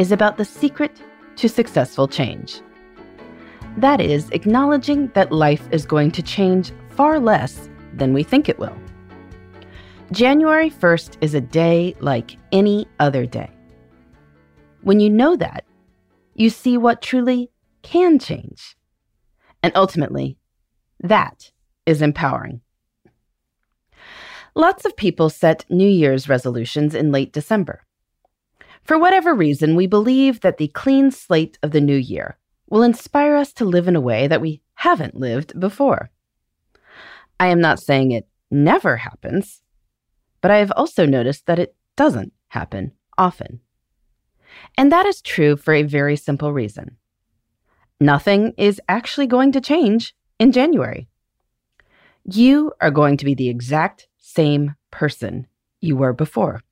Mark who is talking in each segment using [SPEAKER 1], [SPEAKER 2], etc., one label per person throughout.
[SPEAKER 1] is about the secret to successful change. That is, acknowledging that life is going to change far less than we think it will. January 1st is a day like any other day. When you know that, you see what truly can change. And ultimately, that is empowering. Lots of people set New Year's resolutions in late December. For whatever reason, we believe that the clean slate of the new year will inspire us to live in a way that we haven't lived before. I am not saying it never happens, but I have also noticed that it doesn't happen often. And that is true for a very simple reason. Nothing is actually going to change in January. You are going to be the exact same person you were before.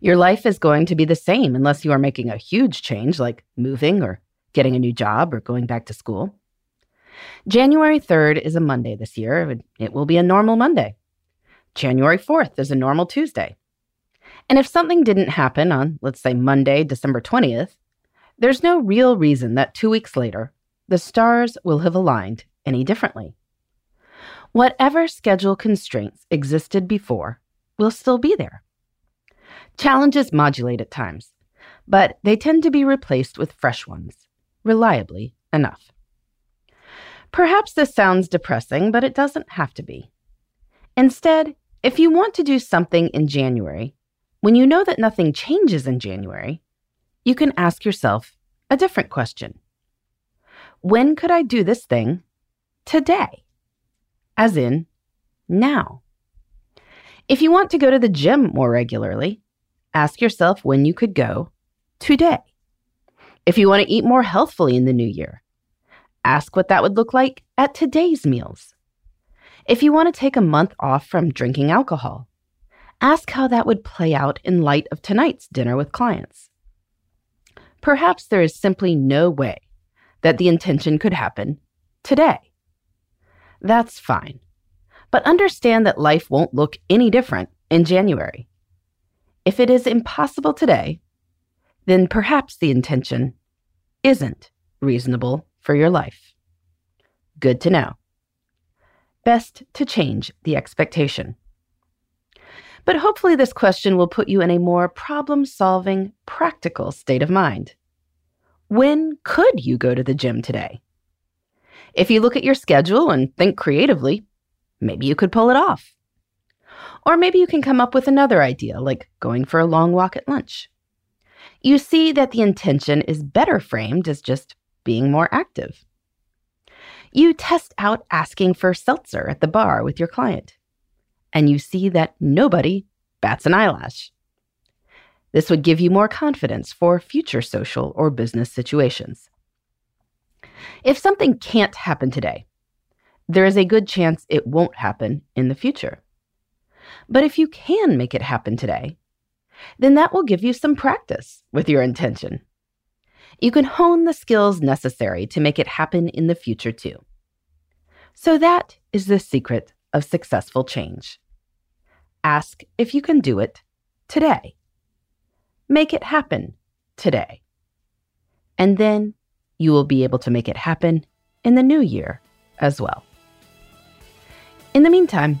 [SPEAKER 1] Your life is going to be the same unless you are making a huge change like moving or getting a new job or going back to school. January 3rd is a Monday this year. It will be a normal Monday. January 4th is a normal Tuesday. And if something didn't happen on, let's say, Monday, December 20th, there's no real reason that two weeks later, the stars will have aligned any differently. Whatever schedule constraints existed before will still be there. Challenges modulate at times, but they tend to be replaced with fresh ones, reliably enough. Perhaps this sounds depressing, but it doesn't have to be. Instead, if you want to do something in January, when you know that nothing changes in January, you can ask yourself a different question When could I do this thing today? As in, now. If you want to go to the gym more regularly, ask yourself when you could go today. If you want to eat more healthfully in the new year, ask what that would look like at today's meals. If you want to take a month off from drinking alcohol, ask how that would play out in light of tonight's dinner with clients. Perhaps there is simply no way that the intention could happen today. That's fine. But understand that life won't look any different in January. If it is impossible today, then perhaps the intention isn't reasonable for your life. Good to know. Best to change the expectation. But hopefully, this question will put you in a more problem solving, practical state of mind. When could you go to the gym today? If you look at your schedule and think creatively, maybe you could pull it off. Or maybe you can come up with another idea, like going for a long walk at lunch. You see that the intention is better framed as just being more active. You test out asking for seltzer at the bar with your client, and you see that nobody bats an eyelash. This would give you more confidence for future social or business situations. If something can't happen today, there is a good chance it won't happen in the future. But if you can make it happen today, then that will give you some practice with your intention. You can hone the skills necessary to make it happen in the future too. So, that is the secret of successful change. Ask if you can do it today. Make it happen today. And then you will be able to make it happen in the new year as well. In the meantime,